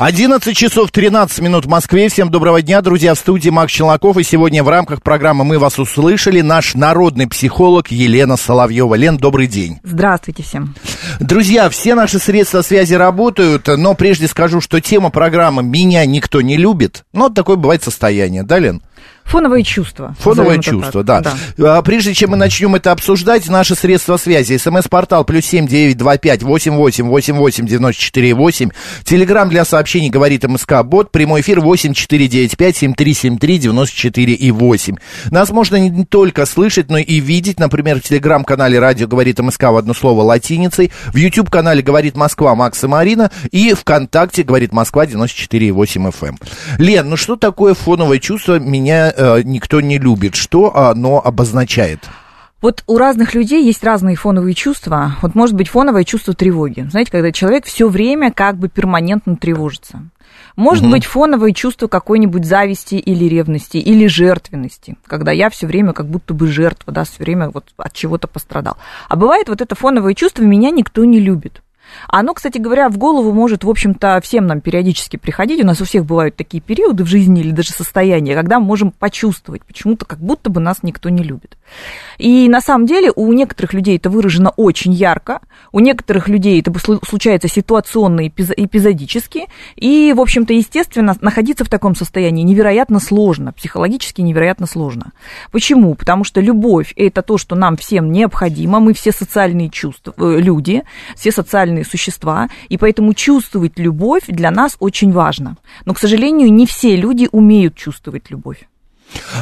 11 часов 13 минут в Москве. Всем доброго дня, друзья. В студии Макс Челноков. И сегодня в рамках программы «Мы вас услышали» наш народный психолог Елена Соловьева. Лен, добрый день. Здравствуйте всем. Друзья, все наши средства связи работают, но прежде скажу, что тема программы «Меня никто не любит». Вот такое бывает состояние, да, Лен? Фоновые чувства. Фоновое чувство, да. да. А, прежде чем мы начнем это обсуждать, наши средства связи. СМС-портал плюс семь девять два пять восемь восемь восемь восемь девяносто четыре восемь. Телеграмм для сообщений говорит МСК Бот. Прямой эфир восемь четыре девять пять семь три семь три девяносто четыре и восемь. Нас можно не только слышать, но и видеть. Например, в телеграм-канале радио говорит МСК в одно слово латиницей. В YouTube-канале говорит Москва Макс и Марина. И ВКонтакте говорит Москва 94,8 FM. Эм. Лен, ну что такое фоновое чувство меня э, никто не любит. Что оно обозначает? Вот у разных людей есть разные фоновые чувства. Вот может быть фоновое чувство тревоги. Знаете, когда человек все время как бы перманентно тревожится. Может угу. быть фоновое чувство какой-нибудь зависти или ревности, или жертвенности, когда я все время как будто бы жертва, да, все время вот от чего-то пострадал. А бывает вот это фоновое чувство, меня никто не любит. Оно, кстати говоря, в голову может, в общем-то, всем нам периодически приходить. У нас у всех бывают такие периоды в жизни или даже состояния, когда мы можем почувствовать почему-то, как будто бы нас никто не любит. И на самом деле у некоторых людей это выражено очень ярко, у некоторых людей это случается ситуационно, эпизодически, и, в общем-то, естественно, находиться в таком состоянии невероятно сложно, психологически невероятно сложно. Почему? Потому что любовь – это то, что нам всем необходимо, мы все социальные чувства, э, люди, все социальные существа, и поэтому чувствовать любовь для нас очень важно. Но, к сожалению, не все люди умеют чувствовать любовь.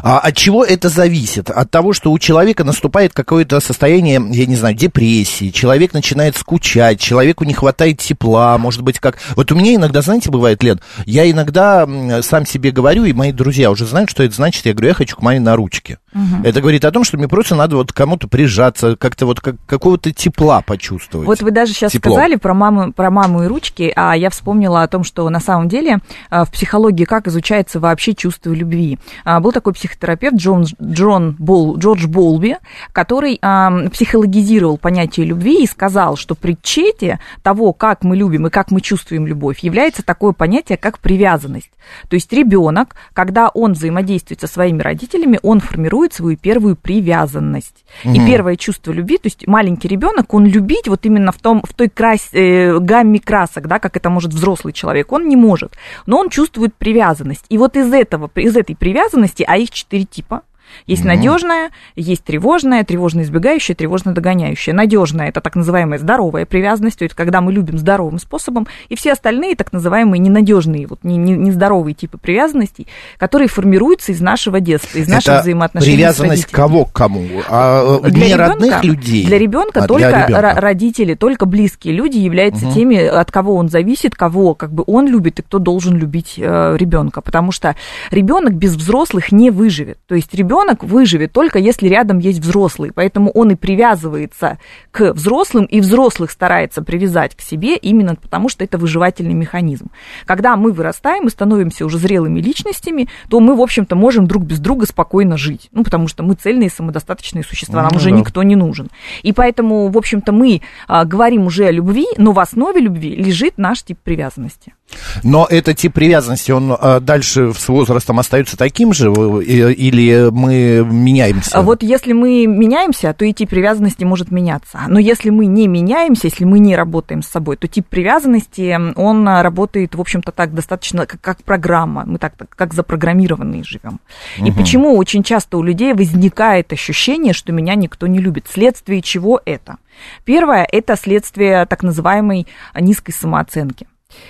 А от чего это зависит? От того, что у человека наступает какое-то состояние, я не знаю, депрессии, человек начинает скучать, человеку не хватает тепла, может быть, как... Вот у меня иногда, знаете, бывает, Лен, я иногда сам себе говорю, и мои друзья уже знают, что это значит, я говорю, я хочу к маме на ручке. Угу. Это говорит о том, что мне просто надо вот кому-то прижаться, как-то вот как, какого-то тепла почувствовать. Вот вы даже сейчас Тепло. сказали про маму, про маму и ручки, а я вспомнила о том, что на самом деле а, в психологии как изучается вообще чувство любви. А, был такой психотерапевт Джон, Джон Бол, Джордж Болби, который психологизировал понятие любви и сказал, что предчете того, как мы любим и как мы чувствуем любовь, является такое понятие, как привязанность. То есть ребенок, когда он взаимодействует со своими родителями, он формирует свою первую привязанность. Угу. И первое чувство любви, то есть маленький ребенок, он любить вот именно в, том, в той крас, э, гамме красок, да, как это может взрослый человек, он не может. Но он чувствует привязанность. И вот из этого, из этой привязанности, а их четыре типа, есть mm надежная, есть тревожная, тревожно избегающая, тревожно догоняющая. Надежная это так называемая здоровая привязанность, то есть когда мы любим здоровым способом, и все остальные так называемые ненадежные, вот нездоровые типы привязанностей, которые формируются из нашего детства, из это наших взаимоотношений. Привязанность с кого к кому? А, для не ребенка, родных людей. Для ребенка а, только для ребенка. родители, только близкие люди являются угу. теми, от кого он зависит, кого как бы он любит и кто должен любить э, ребенка, потому что ребенок без взрослых не выживет. То есть ребенок ребенок выживет только если рядом есть взрослый. Поэтому он и привязывается к взрослым, и взрослых старается привязать к себе именно потому, что это выживательный механизм. Когда мы вырастаем и становимся уже зрелыми личностями, то мы, в общем-то, можем друг без друга спокойно жить. Ну, потому что мы цельные, самодостаточные существа, нам ну, уже да. никто не нужен. И поэтому, в общем-то, мы а, говорим уже о любви, но в основе любви лежит наш тип привязанности. Но этот тип привязанности, он а, дальше с возрастом остается таким же, или мы меняемся? А вот если мы меняемся, то и тип привязанности может меняться. Но если мы не меняемся, если мы не работаем с собой, то тип привязанности, он работает, в общем-то, так достаточно, как, как программа. Мы так, как запрограммированные живем. Угу. И почему очень часто у людей возникает ощущение, что меня никто не любит? Следствие чего это? Первое – это следствие так называемой низкой самооценки.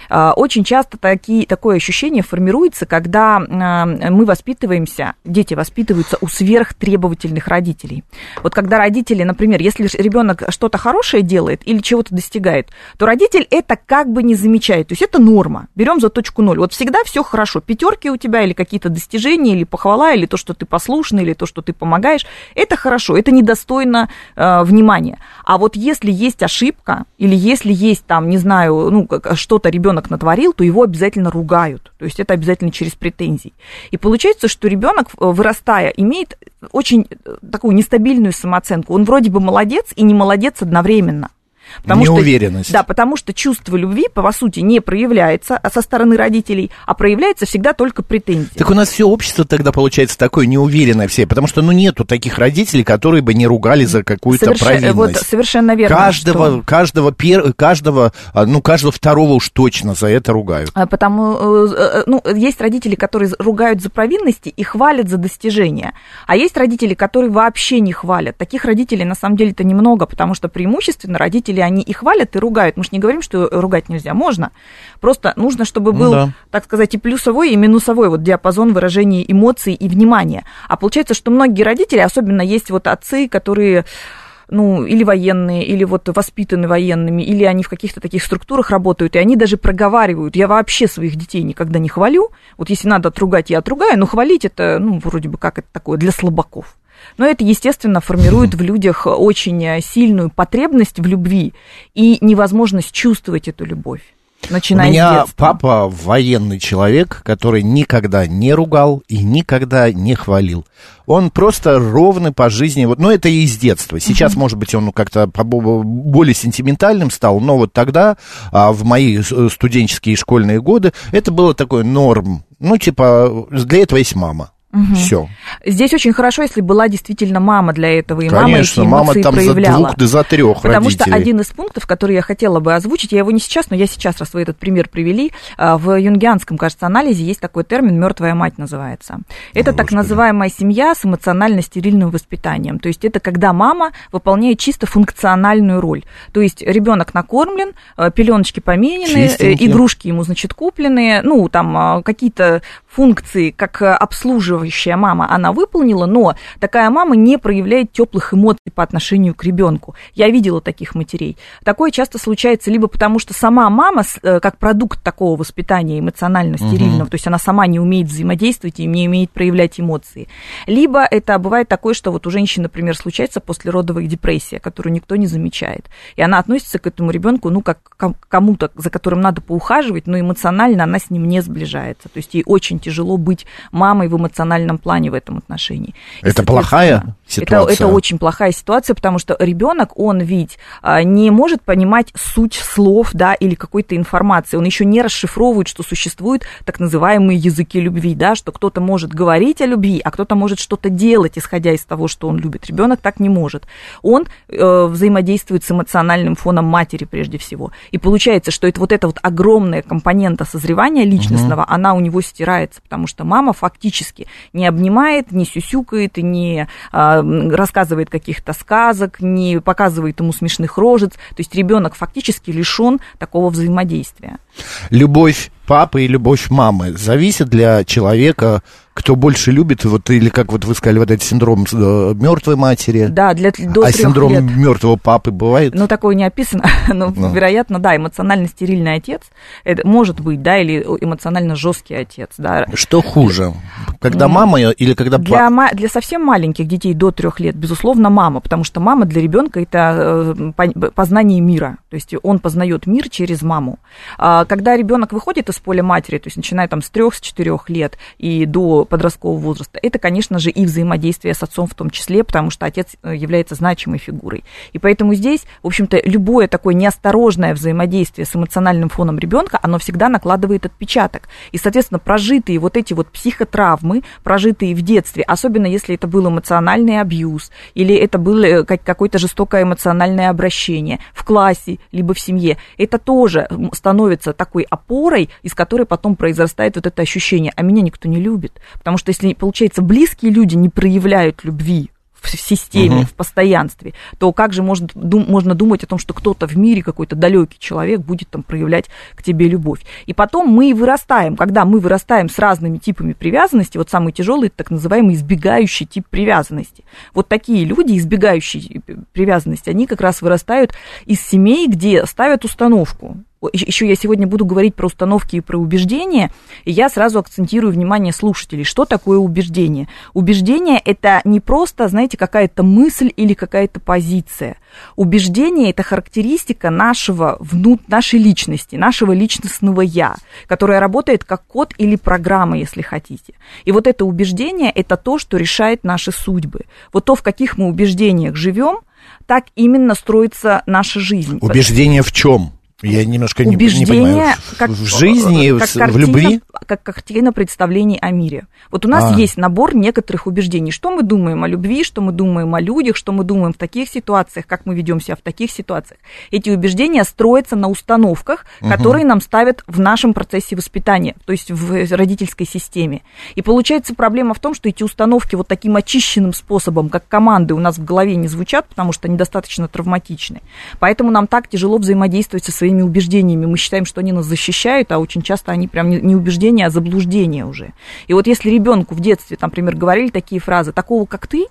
А, очень часто такие, такое ощущение формируется, когда мы воспитываемся, дети воспитываются у сверхтребовательных родителей. Вот когда родители, например, если ребенок что-то хорошее делает или чего-то достигает, то родитель это как бы не замечает. То есть это норма. Берем за точку ноль. Вот всегда все хорошо. Пятерки у тебя или какие-то достижения, или похвала, или то, что ты послушный, или то, что ты помогаешь. Это хорошо. Это недостойно э, внимания. А вот если есть ошибка, или если есть там, не знаю, ну, что-то ребенок натворил, то его обязательно ругают. То есть это обязательно через претензии. И получается, что ребенок, э, вырастая, имеет очень э, такую нестабильную самооценку. Он вроде бы молодец и не молодец одновременно. Потому Неуверенность. Что, да, потому что чувство любви, по сути, не проявляется со стороны родителей, а проявляется всегда только претензия. Так у нас все общество тогда получается такое неуверенное все, потому что, ну, нету таких родителей, которые бы не ругали за какую-то Соверш... провинность. Вот совершенно верно. Каждого, что... каждого, пер... каждого, а, ну, каждого второго уж точно за это ругают. А, потому, э, э, ну, есть родители, которые ругают за провинности и хвалят за достижения, а есть родители, которые вообще не хвалят. Таких родителей, на самом деле, это немного, потому что преимущественно родители родители, они и хвалят, и ругают. Мы же не говорим, что ругать нельзя, можно. Просто нужно, чтобы был, да. так сказать, и плюсовой, и минусовой вот диапазон выражения эмоций и внимания. А получается, что многие родители, особенно есть вот отцы, которые ну, или военные, или вот воспитаны военными, или они в каких-то таких структурах работают, и они даже проговаривают, я вообще своих детей никогда не хвалю, вот если надо отругать, я отругаю, но хвалить это, ну, вроде бы как это такое, для слабаков. Но это, естественно, формирует в людях очень сильную потребность в любви и невозможность чувствовать эту любовь. Начиная У меня папа военный человек, который никогда не ругал и никогда не хвалил. Он просто ровный по жизни. Вот, ну, это и из детства. Сейчас, uh-huh. может быть, он как-то более сентиментальным стал, но вот тогда, а, в мои студенческие и школьные годы, это было такое норм. Ну, типа, для этого есть мама. Угу. Все. Здесь очень хорошо, если была действительно мама для этого, и Конечно, мама эти эмоции мама там проявляла. за двух, да за трех Потому родителей. что один из пунктов, который я хотела бы озвучить, я его не сейчас, но я сейчас, раз вы этот пример привели, а, в юнгианском, кажется, анализе есть такой термин «мертвая мать» называется. Это О, так Господи. называемая семья с эмоционально-стерильным воспитанием. То есть это когда мама выполняет чисто функциональную роль. То есть ребенок накормлен, а, пеленочки поменены, э, игрушки ему, значит, куплены, ну, там а, какие-то функции, как обслуживание поддерживающая мама, она выполнила, но такая мама не проявляет теплых эмоций по отношению к ребенку. Я видела таких матерей. Такое часто случается либо потому, что сама мама, э, как продукт такого воспитания эмоционально-стерильного, угу. то есть она сама не умеет взаимодействовать и не умеет проявлять эмоции. Либо это бывает такое, что вот у женщины, например, случается послеродовая депрессия, которую никто не замечает. И она относится к этому ребенку, ну, как к кому-то, за которым надо поухаживать, но эмоционально она с ним не сближается. То есть ей очень тяжело быть мамой в эмоциональном эмоциональном плане в этом отношении. Это плохая ситуация? Это, это очень плохая ситуация, потому что ребенок, он ведь а, не может понимать суть слов, да, или какой-то информации. Он еще не расшифровывает, что существуют так называемые языки любви, да, что кто-то может говорить о любви, а кто-то может что-то делать, исходя из того, что он любит. Ребенок так не может. Он э, взаимодействует с эмоциональным фоном матери прежде всего. И получается, что это вот эта вот огромная компонента созревания личностного, угу. она у него стирается, потому что мама фактически не обнимает, не сюсюкает, не а, рассказывает каких-то сказок, не показывает ему смешных рожец. То есть ребенок фактически лишен такого взаимодействия. Любовь папы и любовь мамы зависит для человека кто больше любит, вот или как вот вы сказали, вот этот синдром э, мертвой матери. Да, для до А синдром лет. мертвого папы бывает? Ну, такое не описано, но, ну. вероятно, да, эмоционально стерильный отец, это может быть, да, или эмоционально жесткий отец, да. Что хуже, когда ну, мама или когда для, для совсем маленьких детей до трех лет, безусловно, мама, потому что мама для ребенка это э, познание мира, то есть он познает мир через маму. А когда ребенок выходит из поля матери, то есть начиная там с трех, с четырех лет и до подросткового возраста, это, конечно же, и взаимодействие с отцом в том числе, потому что отец э, является значимой фигурой. И поэтому здесь, в общем-то, любое такое неосторожное взаимодействие с эмоциональным фоном ребенка, оно всегда накладывает отпечаток. И, соответственно, прожитые вот эти вот психотравмы, прожитые в детстве, особенно если это был эмоциональный абьюз, или это было э, какое-то жестокое эмоциональное обращение в классе, либо в семье, это тоже становится такой опорой, из которой потом произрастает вот это ощущение, а меня никто не любит, Потому что если, получается, близкие люди не проявляют любви в системе, угу. в постоянстве, то как же можно, дум, можно думать о том, что кто-то в мире, какой-то далекий человек будет там проявлять к тебе любовь. И потом мы вырастаем, когда мы вырастаем с разными типами привязанности, вот самый тяжелый, так называемый избегающий тип привязанности. Вот такие люди, избегающие привязанности, они как раз вырастают из семей, где ставят установку еще я сегодня буду говорить про установки и про убеждения, и я сразу акцентирую внимание слушателей, что такое убеждение. Убеждение – это не просто, знаете, какая-то мысль или какая-то позиция. Убеждение – это характеристика нашего, внут, нашей личности, нашего личностного «я», которая работает как код или программа, если хотите. И вот это убеждение – это то, что решает наши судьбы. Вот то, в каких мы убеждениях живем, так именно строится наша жизнь. Убеждение в чем? Я немножко не, не понимаю. Как, в жизни, как в, картина, в любви? Как картина представлений о мире. Вот у нас а. есть набор некоторых убеждений. Что мы думаем о любви, что мы думаем о людях, что мы думаем в таких ситуациях, как мы ведем себя в таких ситуациях. Эти убеждения строятся на установках, угу. которые нам ставят в нашем процессе воспитания, то есть в родительской системе. И получается проблема в том, что эти установки вот таким очищенным способом, как команды, у нас в голове не звучат, потому что они достаточно травматичны. Поэтому нам так тяжело взаимодействовать со своими своими убеждениями мы считаем, что они нас защищают, а очень часто они прям не убеждения, а заблуждения уже. И вот если ребенку в детстве, там, например, говорили такие фразы, такого, как ты,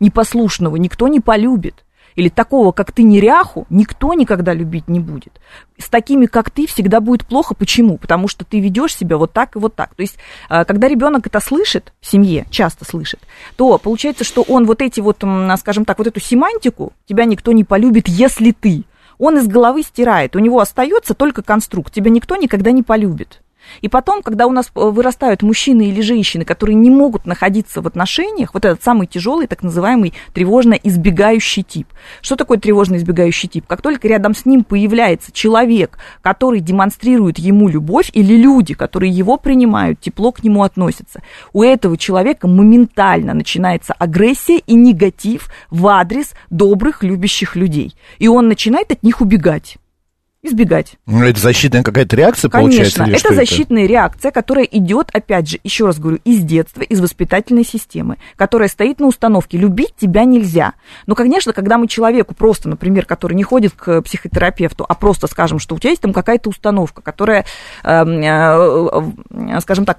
непослушного, никто не полюбит, или такого, как ты, неряху, никто никогда любить не будет. С такими, как ты, всегда будет плохо. Почему? Потому что ты ведешь себя вот так и вот так. То есть, а, когда ребенок это слышит в семье, часто слышит, то получается, что он вот эти вот, скажем так, вот эту семантику, тебя никто не полюбит, если ты он из головы стирает. У него остается только конструкт. Тебя никто никогда не полюбит. И потом, когда у нас э, вырастают мужчины или женщины, которые не могут находиться в отношениях, вот этот самый тяжелый, так называемый тревожно избегающий тип. Что такое тревожно избегающий тип? Как только рядом с ним появляется человек, который демонстрирует ему любовь, или люди, которые его принимают, тепло к нему относятся, у этого человека моментально начинается агрессия и негатив в адрес добрых, любящих людей. И он начинает от них убегать избегать. Ну, это защитная какая-то реакция Конечно, получается? Конечно, это защитная это? реакция, которая идет, опять же, еще раз говорю, из детства, из воспитательной системы, которая стоит на установке «любить тебя нельзя». Но, конечно, когда мы человеку просто, например, который не ходит к психотерапевту, а просто скажем, что у тебя есть там какая-то установка, которая, эм, э, скажем так,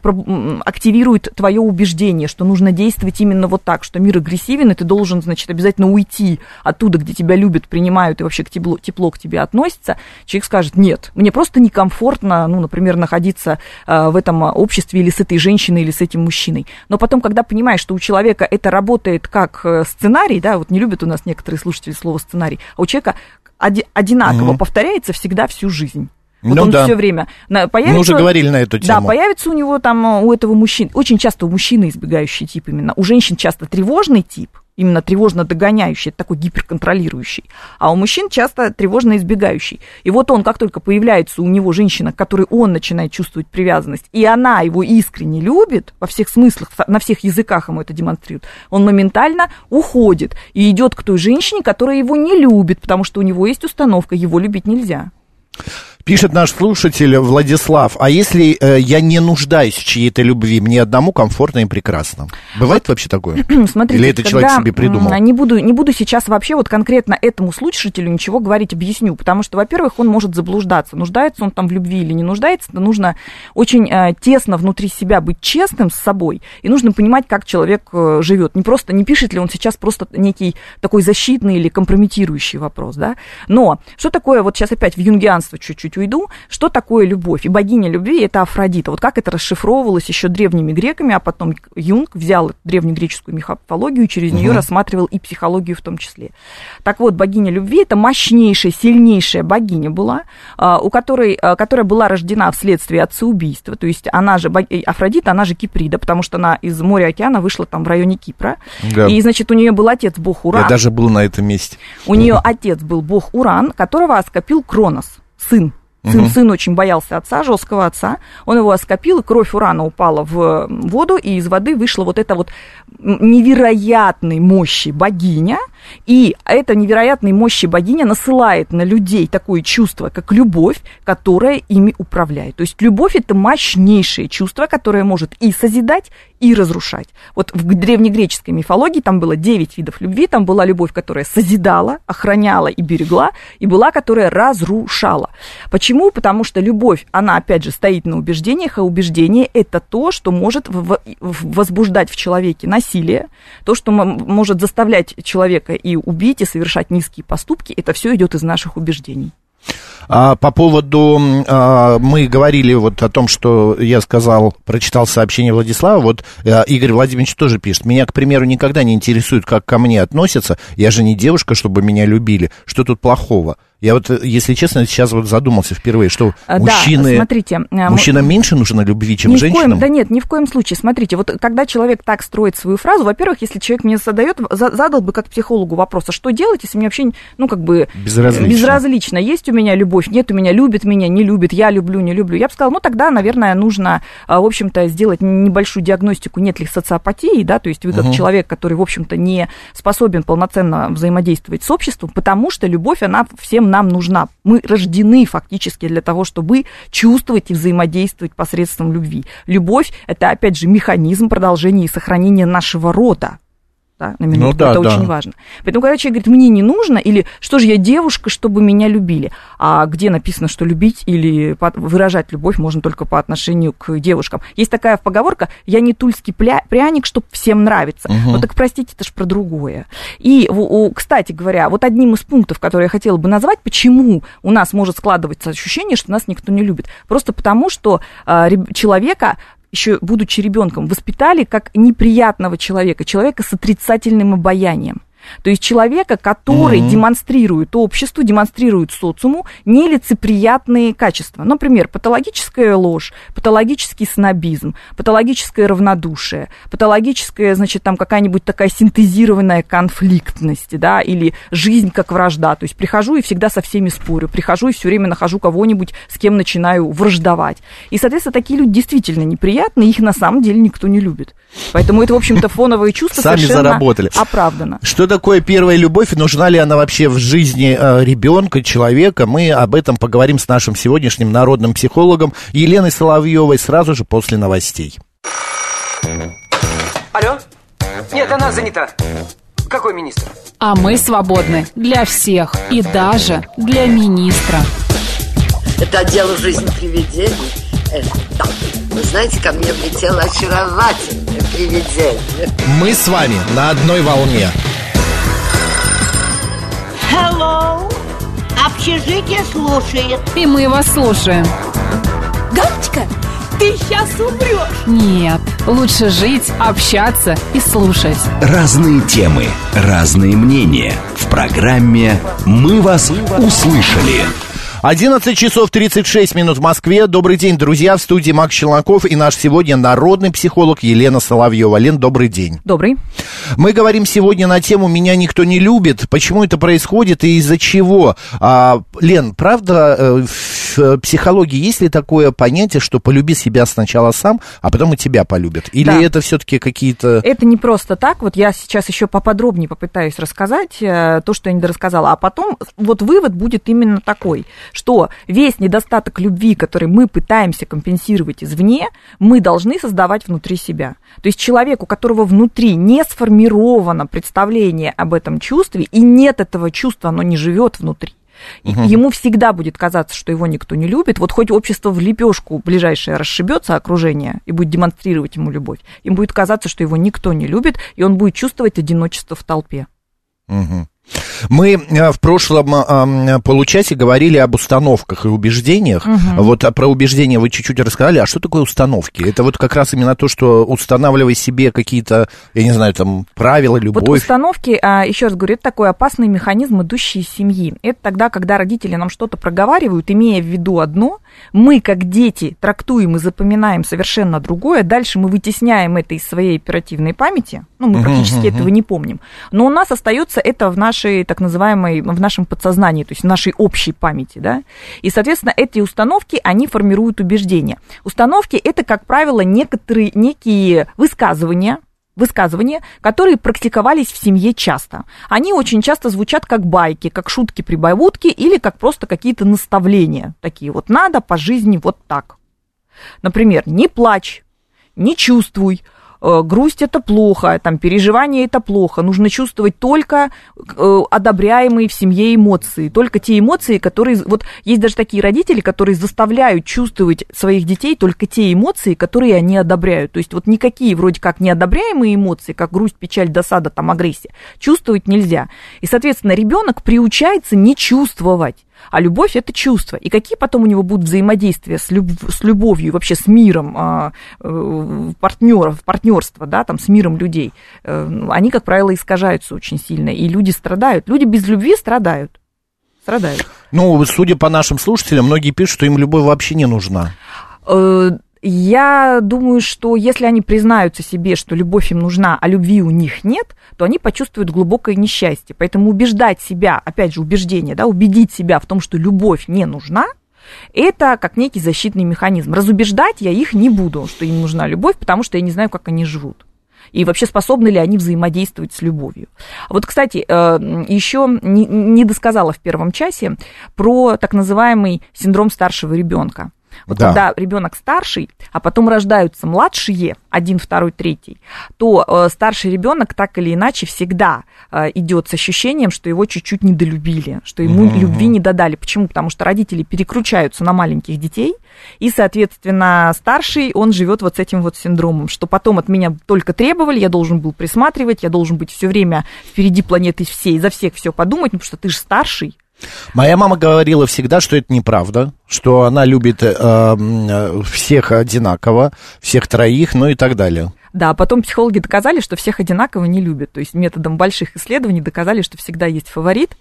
активирует твое убеждение, что нужно действовать именно вот так, что мир агрессивен, и ты должен, значит, обязательно уйти оттуда, где тебя любят, принимают и вообще к тепло, тепло к тебе относятся, человек скажет, нет, мне просто некомфортно, ну, например, находиться э, в этом обществе или с этой женщиной, или с этим мужчиной. Но потом, когда понимаешь, что у человека это работает как э, сценарий, да, вот не любят у нас некоторые слушатели слово сценарий, а у человека одинаково угу. повторяется всегда всю жизнь. Вот ну, он да. все время появится. Мы уже говорили на эту тему. Да, появится у него там у этого мужчины, очень часто у мужчины избегающий тип именно, у женщин часто тревожный тип, именно тревожно догоняющий, это такой гиперконтролирующий, а у мужчин часто тревожно избегающий. И вот он, как только появляется у него женщина, к которой он начинает чувствовать привязанность, и она его искренне любит, во всех смыслах, на всех языках ему это демонстрирует, он моментально уходит и идет к той женщине, которая его не любит, потому что у него есть установка, его любить нельзя. Пишет наш слушатель Владислав, а если э, я не нуждаюсь в чьей-то любви, мне одному комфортно и прекрасно? Бывает вот, вообще такое? Смотрите, Или это человек себе придумал? Не буду, не буду сейчас вообще вот конкретно этому слушателю ничего говорить, объясню, потому что, во-первых, он может заблуждаться, нуждается он там в любви или не нуждается, то нужно очень э, тесно внутри себя быть честным с собой, и нужно понимать, как человек э, живет. Не просто, не пишет ли он сейчас просто некий такой защитный или компрометирующий вопрос, да? Но что такое, вот сейчас опять в юнгианство чуть-чуть чуть уйду, что такое любовь? И богиня любви – это Афродита. Вот как это расшифровывалось еще древними греками, а потом Юнг взял древнегреческую мифологию, через нее угу. рассматривал и психологию в том числе. Так вот, богиня любви – это мощнейшая, сильнейшая богиня была, а, у которой, а, которая была рождена вследствие отцеубийства. То есть она же, Афродита, она же Киприда, потому что она из моря океана вышла там в районе Кипра. Да. И, значит, у нее был отец бог Уран. Я даже был на этом месте. У нее отец был бог Уран, которого оскопил Кронос, сын Сын, угу. сын очень боялся отца, жесткого отца. Он его оскопил, и кровь урана упала в воду, и из воды вышла вот эта вот невероятной мощи богиня, И эта невероятной мощи богиня насылает на людей такое чувство, как любовь, которая ими управляет. То есть любовь это мощнейшее чувство, которое может и созидать, и разрушать. Вот в древнегреческой мифологии там было 9 видов любви. Там была любовь, которая созидала, охраняла и берегла, и была, которая разрушала. Почему? Потому что любовь, она, опять же, стоит на убеждениях, а убеждение – это то, что может возбуждать в человеке насилие, то, что может заставлять человека и убить, и совершать низкие поступки. Это все идет из наших убеждений. А, по поводу, а, мы говорили вот о том, что я сказал, прочитал сообщение Владислава, вот а, Игорь Владимирович тоже пишет, меня, к примеру, никогда не интересует, как ко мне относятся, я же не девушка, чтобы меня любили, что тут плохого? Я вот, э, если честно, сейчас вот задумался впервые, что да, мужчины... смотрите... Э, мужчинам меньше нужно любви, чем ни женщинам? Коем, да нет, ни в коем случае. Смотрите, вот когда человек так строит свою фразу, во-первых, если человек мне задает, задал бы как психологу вопрос, а что делать, если мне вообще, ну, как бы... Безразлично. Безразлично. Есть у меня любовь, нет у меня, любит меня, не любит, я люблю, не люблю. Я бы сказала, ну, тогда, наверное, нужно, а, в общем-то, сделать небольшую диагностику, нет ли социопатии, да, то есть вы как угу. человек, который, в общем-то, не способен полноценно взаимодействовать с обществом, потому что любовь, она всем нам нужна мы рождены фактически для того, чтобы чувствовать и взаимодействовать посредством любви. Любовь – это, опять же, механизм продолжения и сохранения нашего рода да, на минутку, ну, да, это да. очень важно. Поэтому, когда человек говорит, мне не нужно, или что же я девушка, чтобы меня любили, а где написано, что любить или выражать любовь можно только по отношению к девушкам. Есть такая поговорка, я не тульский пряник, чтобы всем нравится. Угу. Ну так, простите, это же про другое. И, кстати говоря, вот одним из пунктов, которые я хотела бы назвать, почему у нас может складываться ощущение, что нас никто не любит. Просто потому, что э, человека еще будучи ребенком, воспитали как неприятного человека, человека с отрицательным обаянием. То есть человека, который mm-hmm. демонстрирует обществу, демонстрирует социуму нелицеприятные качества. Например, патологическая ложь, патологический снобизм, патологическое равнодушие, патологическая, значит, там какая-нибудь такая синтезированная конфликтность, да, или жизнь как вражда. То есть прихожу и всегда со всеми спорю, прихожу и все время нахожу кого-нибудь, с кем начинаю враждовать. И, соответственно, такие люди действительно неприятны, их на самом деле никто не любит. Поэтому это, в общем-то, фоновые чувства Сами совершенно заработали. оправдано. Что такое первая любовь и нужна ли она вообще в жизни э, ребенка, человека? Мы об этом поговорим с нашим сегодняшним народным психологом Еленой Соловьевой сразу же после новостей. Алло? Нет, она занята. Какой министр? А мы свободны для всех и даже для министра. Это отдел жизни привидений. Э, да. Вы знаете, ко мне влетело очаровательное привидение. Мы с вами на одной волне. Hello! Общежитие слушает. И мы вас слушаем. Галочка, ты сейчас умрешь. Нет, лучше жить, общаться и слушать. Разные темы, разные мнения. В программе «Мы вас услышали». 11 часов 36 минут в Москве. Добрый день, друзья. В студии Макс Челноков и наш сегодня народный психолог Елена Соловьева. Лен, добрый день. Добрый. Мы говорим сегодня на тему «Меня никто не любит». Почему это происходит и из-за чего? А, Лен, правда, э, в психологии есть ли такое понятие, что полюби себя сначала сам, а потом и тебя полюбят? Или да. это все-таки какие-то... Это не просто так. Вот я сейчас еще поподробнее попытаюсь рассказать э, то, что я не дорассказала. А потом вот вывод будет именно такой, что весь недостаток любви, который мы пытаемся компенсировать извне, мы должны создавать внутри себя. То есть человек, у которого внутри не сформировано представление об этом чувстве, и нет этого чувства, оно не живет внутри. Угу. Ему всегда будет казаться, что его никто не любит. Вот хоть общество в лепешку ближайшее расшибется, окружение, и будет демонстрировать ему любовь, им будет казаться, что его никто не любит, и он будет чувствовать одиночество в толпе. Угу. Мы э, в прошлом э, получасе говорили об установках и убеждениях. Угу. Вот а про убеждения вы чуть-чуть рассказали. А что такое установки? Это вот как раз именно то, что устанавливай себе какие-то, я не знаю, там правила, любовь. Вот установки, а, еще раз говорю, это такой опасный механизм, идущий из семьи. Это тогда, когда родители нам что-то проговаривают, имея в виду одно, мы, как дети, трактуем и запоминаем совершенно другое. Дальше мы вытесняем это из своей оперативной памяти. Ну, мы практически угу, этого не помним. Но у нас остается это в нашей так называемой, в нашем подсознании, то есть в нашей общей памяти, да. И, соответственно, эти установки, они формируют убеждения. Установки – это, как правило, некоторые, некие высказывания, высказывания, которые практиковались в семье часто. Они очень часто звучат как байки, как шутки-прибавутки или как просто какие-то наставления. Такие вот надо по жизни вот так. Например, не плачь, не чувствуй, грусть это плохо, там, переживание это плохо. Нужно чувствовать только э, одобряемые в семье эмоции, только те эмоции, которые... Вот есть даже такие родители, которые заставляют чувствовать своих детей только те эмоции, которые они одобряют. То есть вот никакие вроде как неодобряемые эмоции, как грусть, печаль, досада, там, агрессия, чувствовать нельзя. И, соответственно, ребенок приучается не чувствовать. А любовь это чувство. И какие потом у него будут взаимодействия с, люб, с любовью, вообще с миром а, э, партнеров, партнерства, да, там, с миром людей, э, они, как правило, искажаются очень сильно. И люди страдают. Люди без любви страдают. Страдают. Ну, судя по нашим слушателям, многие пишут, что им любовь вообще не нужна. Э, я думаю, что если они признаются себе, что любовь им нужна, а любви у них нет, то они почувствуют глубокое несчастье. Поэтому убеждать себя, опять же, убеждение, да, убедить себя в том, что любовь не нужна, это как некий защитный механизм. Разубеждать я их не буду, что им нужна любовь, потому что я не знаю, как они живут. И вообще способны ли они взаимодействовать с любовью. Вот, кстати, э, еще не досказала в первом часе про так называемый синдром старшего ребенка. Вот да. когда ребенок старший, а потом рождаются младшие, один, второй, третий, то э, старший ребенок так или иначе всегда э, идет с ощущением, что его чуть-чуть недолюбили, что ему угу. любви не додали. Почему? Потому что родители переключаются на маленьких детей, и, соответственно, старший, он живет вот с этим вот синдромом, что потом от меня только требовали, я должен был присматривать, я должен быть все время впереди планеты всей, за всех все подумать, ну, потому что ты же старший, Моя мама говорила всегда, что это неправда, что она любит э, э, всех одинаково, всех троих, ну и так далее. Да, потом психологи доказали, что всех одинаково не любят. То есть методом больших исследований доказали, что всегда есть фаворит,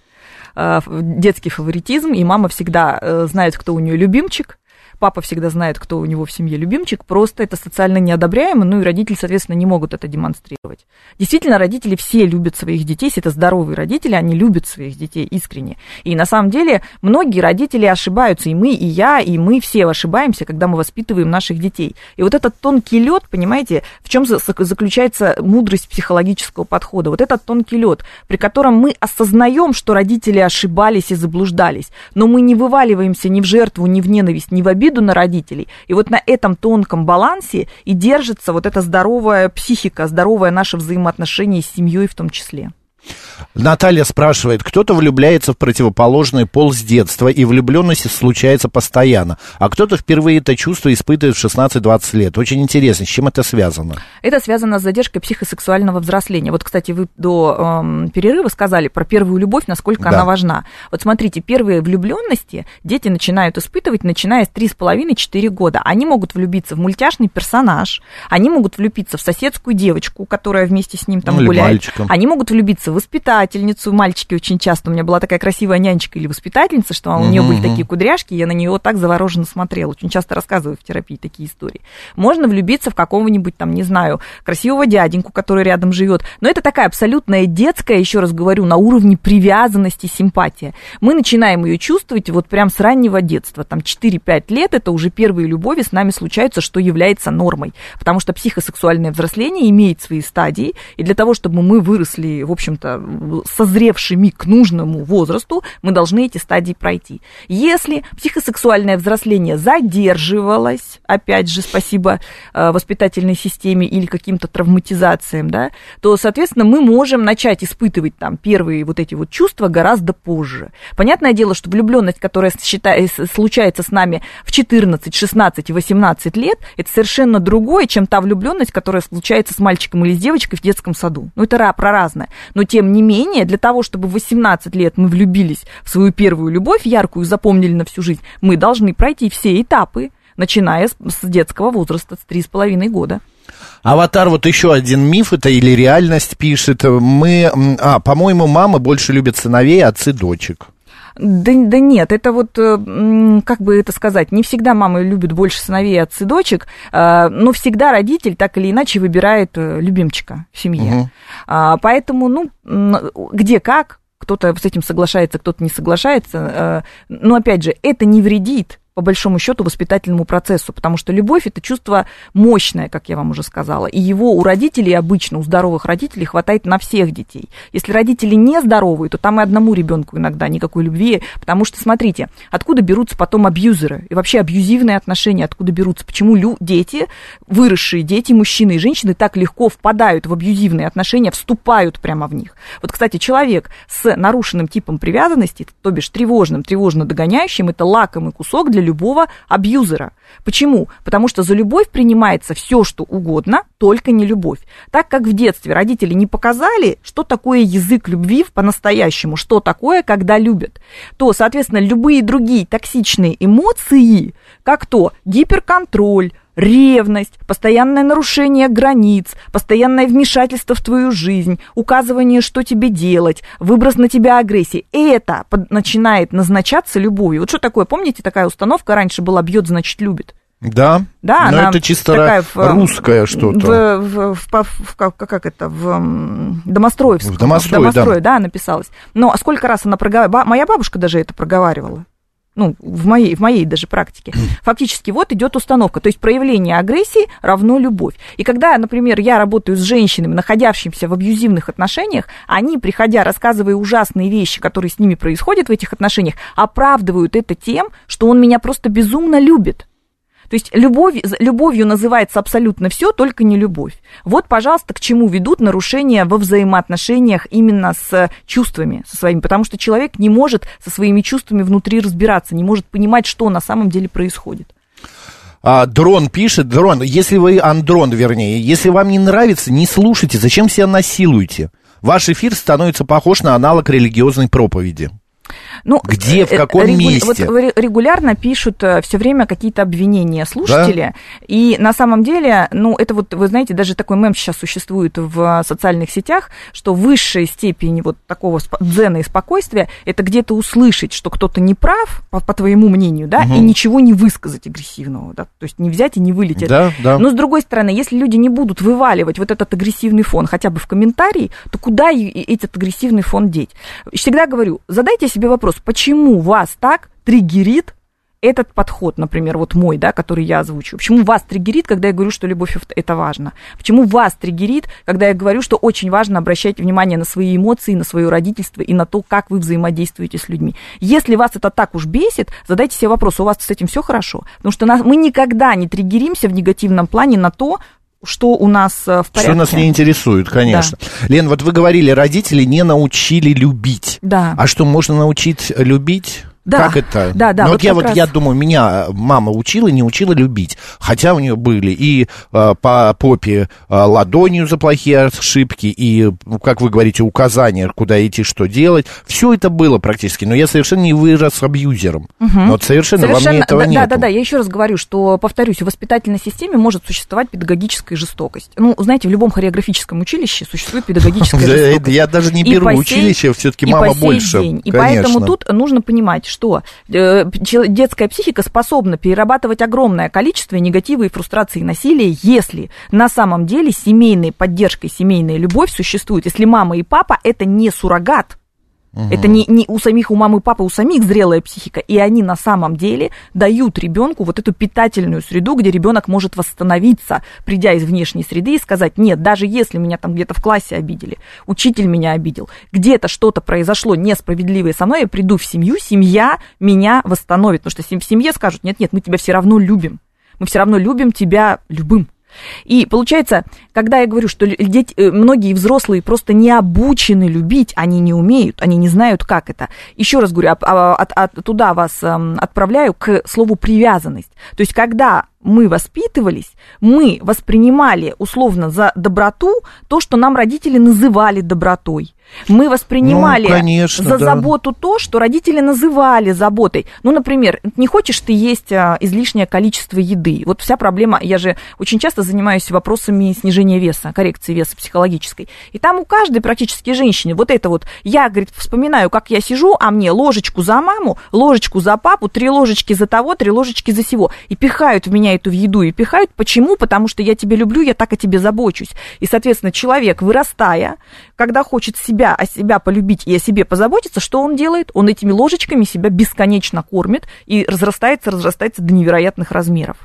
э, детский фаворитизм, и мама всегда э, знает, кто у нее любимчик, папа всегда знает, кто у него в семье любимчик, просто это социально неодобряемо, ну и родители, соответственно, не могут это демонстрировать. Действительно, родители все любят своих детей, если это здоровые родители, они любят своих детей искренне. И на самом деле многие родители ошибаются, и мы, и я, и мы все ошибаемся, когда мы воспитываем наших детей. И вот этот тонкий лед, понимаете, в чем заключается мудрость психологического подхода? Вот этот тонкий лед, при котором мы осознаем, что родители ошибались и заблуждались, но мы не вываливаемся ни в жертву, ни в ненависть, ни в обиду, обиду на родителей. И вот на этом тонком балансе и держится вот эта здоровая психика, здоровое наше взаимоотношение с семьей в том числе. Наталья спрашивает, кто-то влюбляется в противоположный пол с детства, и влюбленность случается постоянно, а кто-то впервые это чувство испытывает в 16-20 лет. Очень интересно, с чем это связано? Это связано с задержкой психосексуального взросления. Вот, кстати, вы до эм, перерыва сказали про первую любовь, насколько да. она важна. Вот смотрите, первые влюбленности дети начинают испытывать, начиная с 3,5-4 года. Они могут влюбиться в мультяшный персонаж, они могут влюбиться в соседскую девочку, которая вместе с ним там ну, гуляет. Мальчика. Они могут влюбиться воспитательницу. Мальчики очень часто. У меня была такая красивая нянечка или воспитательница, что у нее были такие кудряшки, я на нее так завороженно смотрела. Очень часто рассказываю в терапии такие истории. Можно влюбиться в какого-нибудь там, не знаю, красивого дяденьку, который рядом живет. Но это такая абсолютная детская, еще раз говорю, на уровне привязанности, симпатия. Мы начинаем ее чувствовать вот прям с раннего детства. Там 4-5 лет это уже первые любови с нами случаются, что является нормой. Потому что психосексуальное взросление имеет свои стадии, и для того, чтобы мы выросли, в общем-то, общем-то, созревшими к нужному возрасту, мы должны эти стадии пройти. Если психосексуальное взросление задерживалось, опять же, спасибо э, воспитательной системе или каким-то травматизациям, да, то, соответственно, мы можем начать испытывать там первые вот эти вот чувства гораздо позже. Понятное дело, что влюбленность, которая считает, случается с нами в 14, 16 и 18 лет, это совершенно другое, чем та влюбленность, которая случается с мальчиком или с девочкой в детском саду. Ну, это про разное. Но тем не менее, для того, чтобы в 18 лет мы влюбились в свою первую любовь, яркую, запомнили на всю жизнь, мы должны пройти все этапы, начиная с, с детского возраста, с 3,5 года. Аватар, вот еще один миф, это или реальность пишет. Мы, а, по-моему, мамы больше любят сыновей, отцы дочек. Да, да нет, это вот, э, как бы это сказать, не всегда мамы любят больше сыновей, отцы, дочек, э, но всегда родитель так или иначе выбирает э, любимчика в семье. Угу. Поэтому, ну, где как, кто-то с этим соглашается, кто-то не соглашается. Но опять же, это не вредит по большому счету, воспитательному процессу, потому что любовь это чувство мощное, как я вам уже сказала, и его у родителей обычно, у здоровых родителей хватает на всех детей. Если родители не здоровые, то там и одному ребенку иногда никакой любви, потому что, смотрите, откуда берутся потом абьюзеры и вообще абьюзивные отношения, откуда берутся, почему лю- дети, выросшие дети, мужчины и женщины так легко впадают в абьюзивные отношения, вступают прямо в них. Вот, кстати, человек с нарушенным типом привязанности, то бишь тревожным, тревожно догоняющим, это лакомый кусок для любого абьюзера. Почему? Потому что за любовь принимается все, что угодно, только не любовь. Так как в детстве родители не показали, что такое язык любви по-настоящему, что такое, когда любят, то, соответственно, любые другие токсичные эмоции, как то гиперконтроль, ревность, постоянное нарушение границ, постоянное вмешательство в твою жизнь, указывание, что тебе делать, выброс на тебя агрессии. Это под- начинает назначаться любовью. Вот что такое, помните, такая установка раньше была «бьет, значит, любит». Да, Да, но она это чисто такая в, э, русское что-то. В, в- в- в- в- как, как это, в Домостроевском. В Домострое, да. Домострое, да, написалась. Но а сколько раз она проговаривала, моя бабушка даже это проговаривала. Ну, в моей, в моей даже практике. Фактически вот идет установка. То есть проявление агрессии равно любовь. И когда, например, я работаю с женщинами, находящимися в абьюзивных отношениях, они, приходя, рассказывая ужасные вещи, которые с ними происходят в этих отношениях, оправдывают это тем, что он меня просто безумно любит. То есть любовь, любовью называется абсолютно все, только не любовь. Вот, пожалуйста, к чему ведут нарушения во взаимоотношениях именно с чувствами со своими, потому что человек не может со своими чувствами внутри разбираться, не может понимать, что на самом деле происходит. А, дрон пишет, дрон, если вы, андрон вернее, если вам не нравится, не слушайте, зачем себя насилуете? Ваш эфир становится похож на аналог религиозной проповеди. Ну, Где, в э, каком регу- месте? Вот ре- регулярно пишут все время какие-то обвинения слушатели. И на самом деле, ну, это вот, вы знаете, даже такой мем сейчас существует в социальных сетях, что высшая степень вот такого дзена и спокойствия это где-то услышать, что кто-то не прав, по, по твоему мнению, да, и ничего не высказать агрессивного, да, то есть не взять и не вылететь. Да, да. Но с другой стороны, если люди не будут вываливать вот этот агрессивный фон хотя бы в комментарии, то куда этот агрессивный фон деть? Всегда говорю, задайте себе вопрос, почему вас так триггерит этот подход, например, вот мой, да, который я озвучу. Почему вас триггерит, когда я говорю, что любовь это важно? Почему вас триггерит, когда я говорю, что очень важно обращать внимание на свои эмоции, на свое родительство и на то, как вы взаимодействуете с людьми? Если вас это так уж бесит, задайте себе вопрос, у вас с этим все хорошо? Потому что нас, мы никогда не триггеримся в негативном плане на то, что у нас э, в порядке. Что нас не интересует, конечно. Лен, вот вы говорили, родители не научили любить. Да. А что, можно научить любить? Да, Как это? да, да, Ну, вот я вот раз. я думаю, меня мама учила, не учила любить. Хотя у нее были и э, по попе э, ладонью за плохие ошибки, и, ну, как вы говорите, указания, куда идти, что делать. Все это было практически. Но я совершенно не вырос абьюзером. Но вот совершенно, во мне этого да, нет. Да, да, да, я еще раз говорю, что, повторюсь, в воспитательной системе может существовать педагогическая жестокость. Ну, знаете, в любом хореографическом училище существует педагогическая жестокость. Я даже не беру училище, все-таки мама больше. И поэтому тут нужно понимать, что э, детская психика способна перерабатывать огромное количество негатива и фрустрации и насилия, если на самом деле семейная поддержка и семейная любовь существует. Если мама и папа это не суррогат, это не, не у самих, у мамы и папы, у самих зрелая психика. И они на самом деле дают ребенку вот эту питательную среду, где ребенок может восстановиться, придя из внешней среды и сказать, нет, даже если меня там где-то в классе обидели, учитель меня обидел, где-то что-то произошло несправедливое со мной, я приду в семью, семья меня восстановит. Потому что в семье скажут, нет, нет, мы тебя все равно любим. Мы все равно любим тебя любым. И получается, когда я говорю, что дети, э, многие взрослые просто не обучены любить, они не умеют, они не знают, как это. Еще раз говорю, от- от- туда вас эм, отправляю к слову привязанность. То есть, когда мы воспитывались, мы воспринимали условно за доброту то, что нам родители называли добротой. Мы воспринимали Ну, конечно, за да. заботу то, что родители называли заботой. Ну, например, не хочешь ты есть а, излишнее количество еды. Вот вся проблема, я же очень часто занимаюсь вопросами снижения снижения веса, коррекции веса психологической. И там у каждой практически женщины вот это вот, я, говорит, вспоминаю, как я сижу, а мне ложечку за маму, ложечку за папу, три ложечки за того, три ложечки за сего. И пихают в меня эту в еду, и пихают. Почему? Потому что я тебя люблю, я так о тебе забочусь. И, соответственно, человек, вырастая, когда хочет себя, о себя полюбить и о себе позаботиться, что он делает? Он этими ложечками себя бесконечно кормит и разрастается, разрастается до невероятных размеров.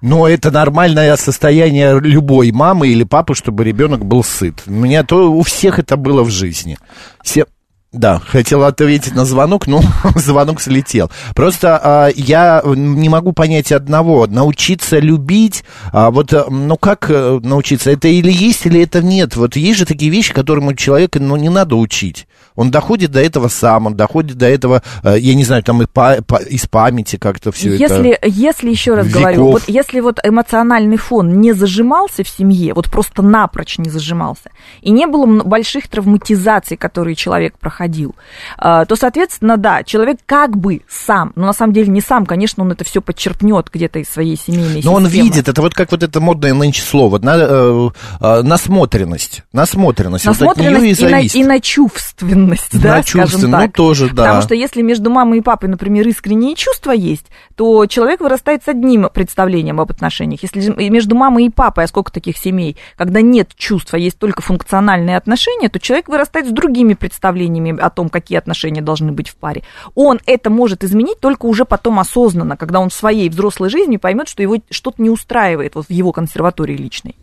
Но это нормальное состояние любой мамы или папы, чтобы ребенок был сыт. У меня то у всех это было в жизни. Все, да, хотел ответить на звонок, но звонок слетел. Просто а, я не могу понять одного. Научиться любить, а, вот, э, ну как э, научиться? Это или есть, или это нет? Вот есть же такие вещи, которым человека, ну, не надо учить. Он доходит до этого сам, он доходит до этого, э, я не знаю, там и по, по, из памяти как-то все если, это. Если, еще раз веков. говорю, вот если вот эмоциональный фон не зажимался в семье, вот просто напрочь не зажимался, и не было больших травматизаций, которые человек проходил, проходил, а, то, соответственно, да, человек как бы сам, но на самом деле не сам, конечно, он это все подчерпнет где-то из своей семейной Но системы. он видит, это вот как вот это модное нынче слово, на, э, насмотренность, насмотренность, насмотренность вот от нее и, и, на, зависит. и на чувственность, На да, скажем чувственность, ну, так. тоже, да. Потому что если между мамой и папой, например, искренние чувства есть, то человек вырастает с одним представлением об отношениях. Если между мамой и папой, а сколько таких семей, когда нет чувства, есть только функциональные отношения, то человек вырастает с другими представлениями о том, какие отношения должны быть в паре. Он это может изменить только уже потом осознанно, когда он в своей взрослой жизни поймет, что его что-то не устраивает вот в его консерватории личной.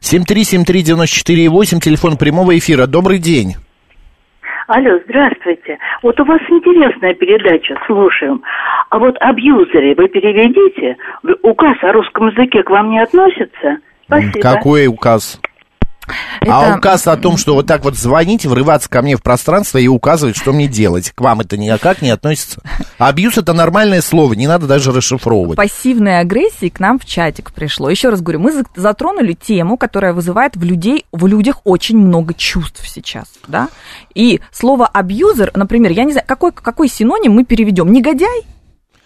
7373948, телефон прямого эфира. Добрый день. Алло, здравствуйте. Вот у вас интересная передача, слушаем. А вот абьюзеры вы переведите? Указ о русском языке к вам не относится? Спасибо. Какой указ? А Это- указ о том, что вот так вот звонить, врываться ко мне в пространство и указывать, что мне делать. К вам это никак не относится. А абьюз это нормальное слово, не надо даже расшифровывать. Пассивной агрессии к нам в чатик пришло. Еще раз говорю, мы за- затронули тему, которая вызывает в, людей, в людях очень много чувств сейчас, да? И слово абьюзер, например, я не знаю, какой, какой синоним мы переведем? Негодяй?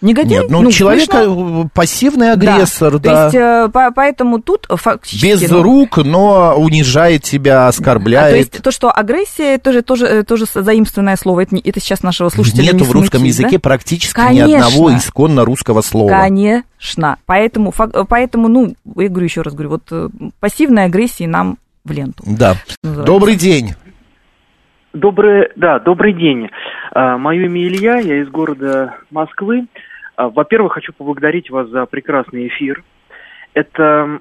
Негодяй? Нет, ну, человек смешно. э, пассивный агрессор, да. То есть, э, по- поэтому тут фактически... Без ну, рук, но унижает тебя, а, оскорбляет. то есть то, что агрессия, тоже, тоже, э, тоже заимствованное слово, это, не- это сейчас нашего слушателя Нету не в русском смутит, языке да? практически ни Конечно. одного исконно русского слова. Конечно. Поэтому, поэтому, ну, я говорю еще раз, говорю, вот пассивной агрессии нам в ленту. Да. Добрый день. Добрый, да, добрый день. А, Мое имя Илья, я из города Москвы. А, Во-первых, хочу поблагодарить вас за прекрасный эфир. Это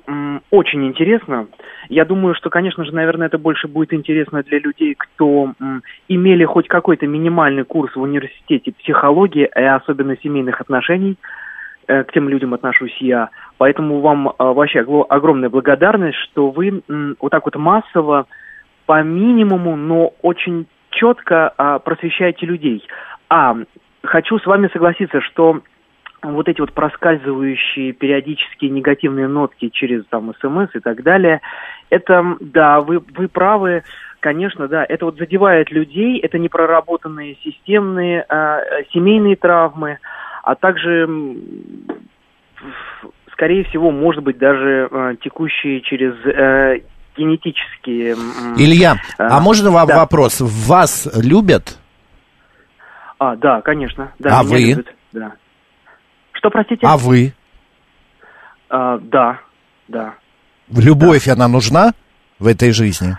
очень интересно. Я думаю, что, конечно же, наверное, это больше будет интересно для людей, кто имели хоть какой-то минимальный курс в университете психологии, и особенно семейных отношений. Э, К тем людям отношусь я. Поэтому вам а, вообще огромная благодарность, что вы вот так вот массово по минимуму, но очень четко а, просвещаете людей. А хочу с вами согласиться, что вот эти вот проскальзывающие периодические негативные нотки через там СМС и так далее, это, да, вы, вы правы, конечно, да, это вот задевает людей, это непроработанные системные э, семейные травмы, а также, скорее всего, может быть, даже э, текущие через э, генетические... м, Илья, а, а можно вам да. вопрос? Вас любят? А, да, конечно. Да, А меня вы? любят, да. Что, простите? А вы? А, да, да. Любовь, она нужна в этой жизни?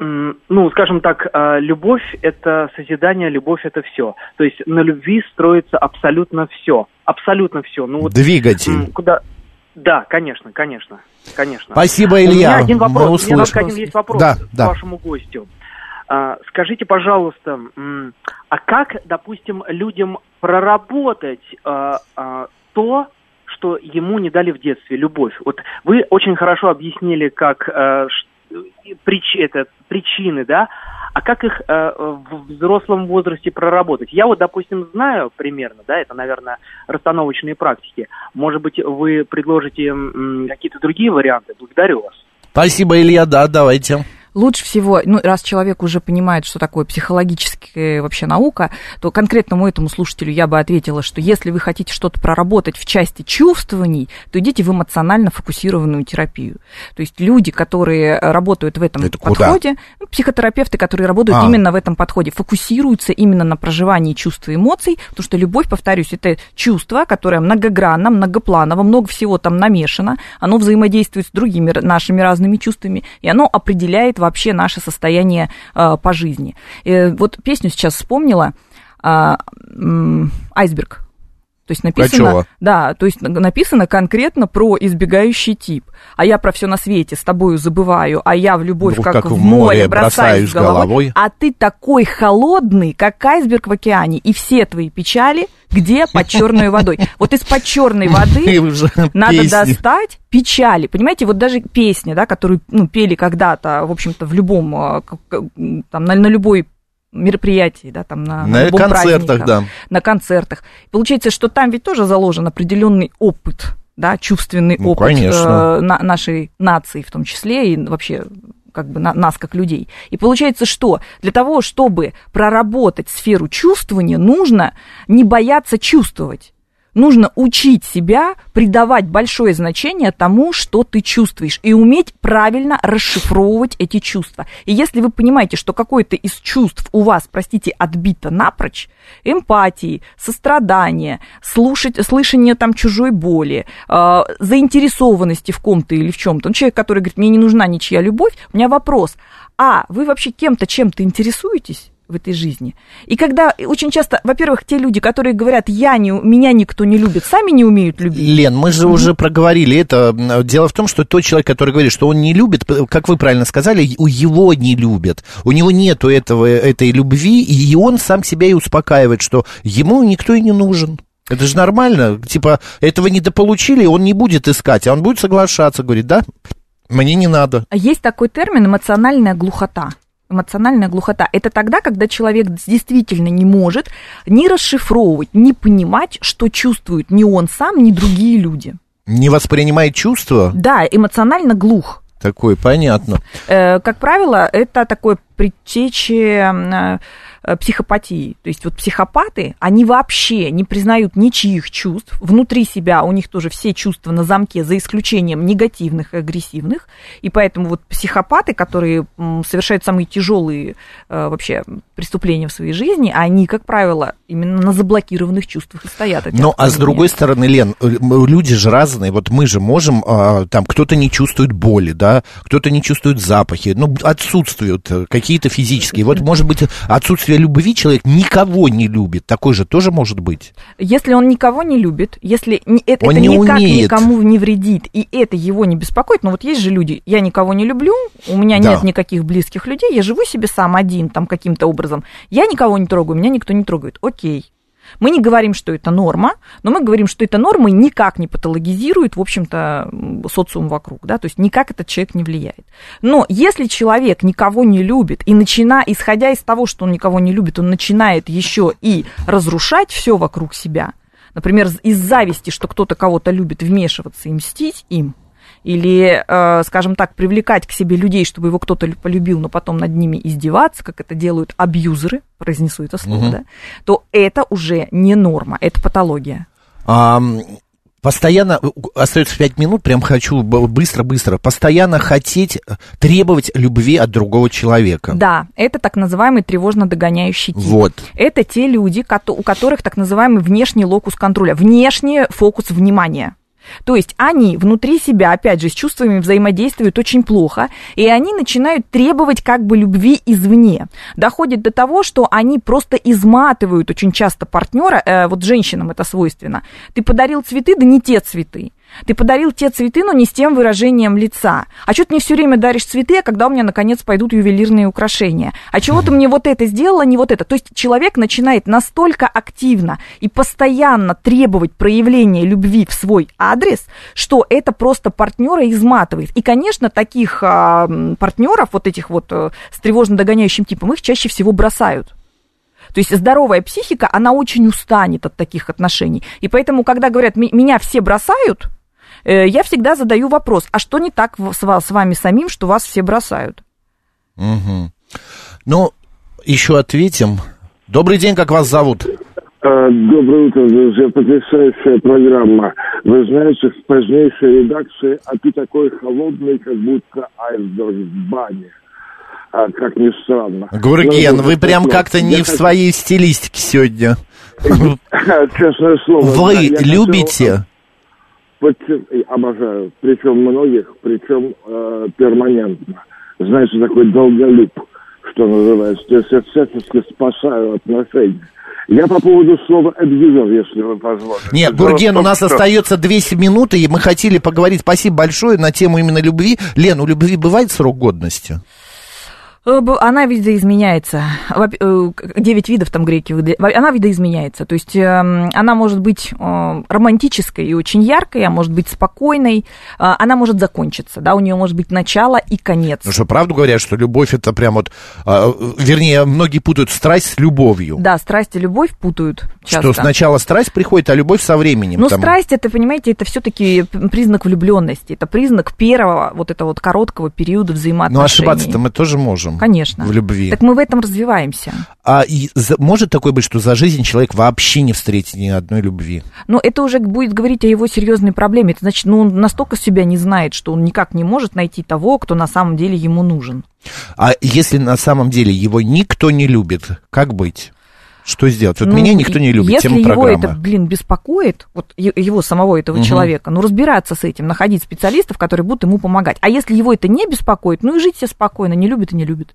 Ну, скажем так, а, любовь – это созидание, любовь – это все. То есть на любви строится абсолютно все. Абсолютно все. Ну, вот, Двигатель. куда... Да, конечно, конечно, конечно. Спасибо, У Илья. меня один Мы вопрос, у меня только один есть вопрос Да, к да. вашему гостю. А, скажите, пожалуйста, а как, допустим, людям проработать а, а, то, что ему не дали в детстве, любовь? Вот вы очень хорошо объяснили, как ш- прич- это, причины, да, а как их а, в взрослом возрасте проработать? Я вот, допустим, знаю примерно, да, это, наверное, расстановочные практики. Может быть, вы предложите какие-то другие варианты? Благодарю вас. Спасибо, Илья, да, давайте. Лучше всего, ну, раз человек уже понимает, что такое психологическая вообще наука, то конкретному этому слушателю я бы ответила, что если вы хотите что-то проработать в части чувствований, то идите в эмоционально фокусированную терапию. То есть люди, которые работают в этом Это подходе, куда? ну, психотерапевты, которые работают А. именно в этом подходе, фокусируются именно на проживании чувств и эмоций, потому что любовь, повторюсь, это чувство, которое многогранно, многопланово, много всего там намешано, оно взаимодействует с другими нашими разными чувствами, и оно определяет вообще наше состояние э, по жизни. Э, вот песню сейчас вспомнила а, «Айсберг». То есть написано, да, то есть написано конкретно про избегающий тип. А я про все на свете с тобою забываю, а я в любовь Ну, как, как в море бросаюсь бросаюсь головой. головой. А ты такой холодный, как айсберг в океане, и все твои печали где под черной водой. Вот из-под черной воды надо песни. достать печали. Понимаете, вот даже песня, да, которую ну, пели когда-то, в общем-то, в любом, к- там, на, на любой мероприятии, да, там на, На любом концертах, празднике, да. на концертах. Получается, что там ведь тоже заложен определенный опыт, да, чувственный Ну, опыт конечно. э, на- нашей нации в том числе и вообще как бы на- нас как людей. И получается, что для того, чтобы проработать сферу чувствования, нужно не бояться чувствовать. Нужно учить себя придавать большое значение тому, что ты чувствуешь, и уметь правильно расшифровывать эти чувства. И если вы понимаете, что какое-то из чувств у вас, простите, отбито напрочь, эмпатии, сострадание, слушать, слышание там чужой боли, э, заинтересованности в ком-то или в чем-то. Ну, человек, который говорит, мне не нужна ничья любовь, у меня вопрос, а вы вообще кем-то, чем-то интересуетесь? В этой жизни. И когда очень часто, во-первых, те люди, которые говорят, я не, меня никто не любит, сами не умеют любить. Лен, мы же уже проговорили это. Дело в том, что тот человек, который говорит, что он не любит, как вы правильно сказали, у его не любят. У него нету этого, этой любви, и он сам себя и успокаивает, что ему никто и не нужен. Это же нормально. Типа, этого недополучили, он не будет искать, а он будет соглашаться, говорит, да, мне не надо. А Есть такой термин эмоциональная глухота. Эмоциональная глухота – это тогда, когда человек действительно не может ни расшифровывать, ни понимать, что чувствует ни он сам, ни другие люди. Не воспринимает чувства? Да, эмоционально глух. Такой, понятно. Э, как правило, это такое предтече э, психопатии. То есть вот психопаты, они вообще не признают ничьих чувств. Внутри себя у них тоже все чувства на замке, за исключением негативных и агрессивных. И поэтому вот психопаты, которые совершают самые тяжелые э, вообще преступления в своей жизни, они, как правило, именно на заблокированных чувствах и стоят. Ну, а с другой стороны, Лен, э, люди же разные. Вот мы же можем, а, там, кто-то не чувствует боли, да, кто-то не чувствует запахи, ну, отсутствуют э, какие-то физические. Вот, может быть, отсутствие любви человек никого не любит. Такой же тоже может быть. Если он никого не любит, если не- это, Он это не никак умеет. никому не вредит, и это его не беспокоит, но вот есть же люди, я никого не люблю, у меня Да. нет никаких близких людей, я живу себе сам один, там каким-то образом, я никого не трогаю, меня никто не трогает, окей. Мы не говорим, что это норма, но мы говорим, что эта норма никак не патологизирует, в общем-то, социум вокруг, да, то есть никак этот человек не влияет. Но если человек никого не любит, и начина, исходя из того, что он никого не любит, он начинает еще и разрушать все вокруг себя, например, из зависти, что кто-то кого-то любит, вмешиваться и мстить им, или, э, скажем так, привлекать к себе людей, чтобы его кто-то лю- полюбил, но потом над ними издеваться, как это делают абьюзеры, произнесу это слово, Мгм. да, то это уже не норма, это патология. А, постоянно, остается пять минут, прям хочу быстро-быстро, постоянно хотеть, э, требовать любви от другого человека. Да, это так называемый тревожно догоняющий тип. Вот. Это те люди, у которых так называемый внешний локус контроля, внешний фокус внимания. То есть они внутри себя, опять же, с чувствами взаимодействуют очень плохо, и они начинают требовать как бы любви извне. Доходит до того, что они просто изматывают очень часто партнера, э, вот женщинам это свойственно. Ты подарил цветы, да не те цветы. Ты подарил те цветы, но не с тем выражением лица. А что ты мне все время даришь цветы, а когда у меня наконец пойдут ювелирные украшения? А чего ты мне вот это сделала, не вот это? То есть человек начинает настолько активно и постоянно требовать проявления любви в свой адрес, что это просто партнера изматывает. И, конечно, таких а, партнеров, вот этих вот э, с тревожно догоняющим типом, их чаще всего бросают. То есть здоровая психика, она очень устанет от таких отношений. И поэтому, когда говорят, «Ми- меня все бросают, я всегда задаю вопрос, а что не так с с вами самим, что вас все бросают? Угу. Ну, еще ответим. Добрый день, как вас зовут? А, доброе утро, друзья. Потрясающая программа. Вы знаете, в позднейшей редакции «А ты такой холодный, как будто айсберг в бане». А, как ни странно. Гурген, вы прям как-то не в своей стилистике сегодня. Честное слово. Вы любите? Обожаю. Причем многих, причем э, перманентно. Знаете, такой долголюб, что называется. То есть я всячески спасаю отношения. Я по поводу слова абьюзер, если вы позволите. Нет, Гурген, у нас что... остается 200 минут, и мы хотели поговорить, спасибо большое, на тему именно любви. Лен, у любви бывает срок годности? Э, она видоизменяется. Э, девять видов там греки. Она видоизменяется. То есть эм, она может быть э, романтической и очень яркой, а может быть спокойной. Она может закончиться. Да, у нее может быть начало и конец. Ну что, правду говорят, что любовь это прям вот... Вернее, многие путают страсть с любовью. Да, страсть и любовь путают часто. Что сначала страсть приходит, а любовь со временем. Ну, там... страсть, это, понимаете, это все-таки признак влюбленности. Это признак первого вот этого вот короткого периода взаимоотношений. Ну, ошибаться-то мы тоже можем Конечно. В любви. Так мы в этом развиваемся. А и за, может такое быть, что за жизнь человек вообще не встретит ни одной любви? Ну, это уже будет говорить о его серьезной проблеме. Это значит, ну, он настолько себя не знает, что он никак не может найти того, кто на самом деле ему нужен. А если на самом деле его никто не любит, как быть? Что сделать? Вот ну, меня никто не любит, если тема его программы. это, блин, беспокоит, вот его самого этого угу. человека, ну, разбираться с этим, находить специалистов, которые будут ему помогать. А если его это не беспокоит, ну и жить себе спокойно, не любит и не любит.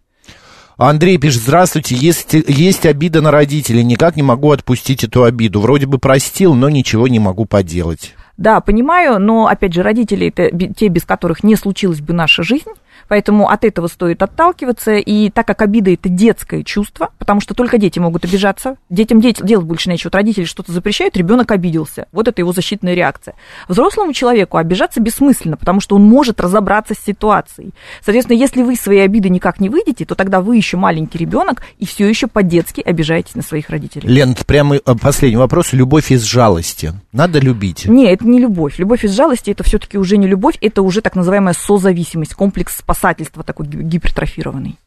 Андрей пишет, здравствуйте, есть, есть обида на родителей, никак не могу отпустить эту обиду. Вроде бы простил, но ничего не могу поделать. Да, понимаю, но, опять же, родители это те, без которых не случилась бы наша жизнь. Поэтому от этого стоит отталкиваться. И так как обида это детское чувство, потому что только дети могут обижаться, детям дети, делать больше нечего. Вот родители что-то запрещают, ребенок обиделся. Вот это его защитная реакция. Взрослому человеку обижаться бессмысленно, потому что он может разобраться с ситуацией. Соответственно, если вы свои обиды никак не выйдете, то тогда вы еще маленький ребенок и все еще по-детски обижаетесь на своих родителей. Лен, прямо э, последний вопрос. Любовь из жалости. Надо любить? Нет, это не любовь. Любовь из жалости это все-таки уже не любовь, это уже так называемая созависимость, комплекс спасения спасательства такой гипертрофированный.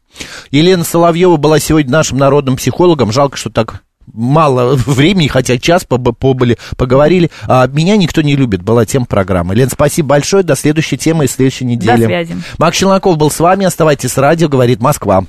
Елена Соловьева была сегодня нашим народным психологом. Жалко, что так мало времени, хотя час побыли, поговорили. А меня никто не любит, была тема программы. Лен, спасибо большое. До следующей темы и следующей недели. До связи. Макс Челноков был с вами. Оставайтесь с радио, говорит Москва.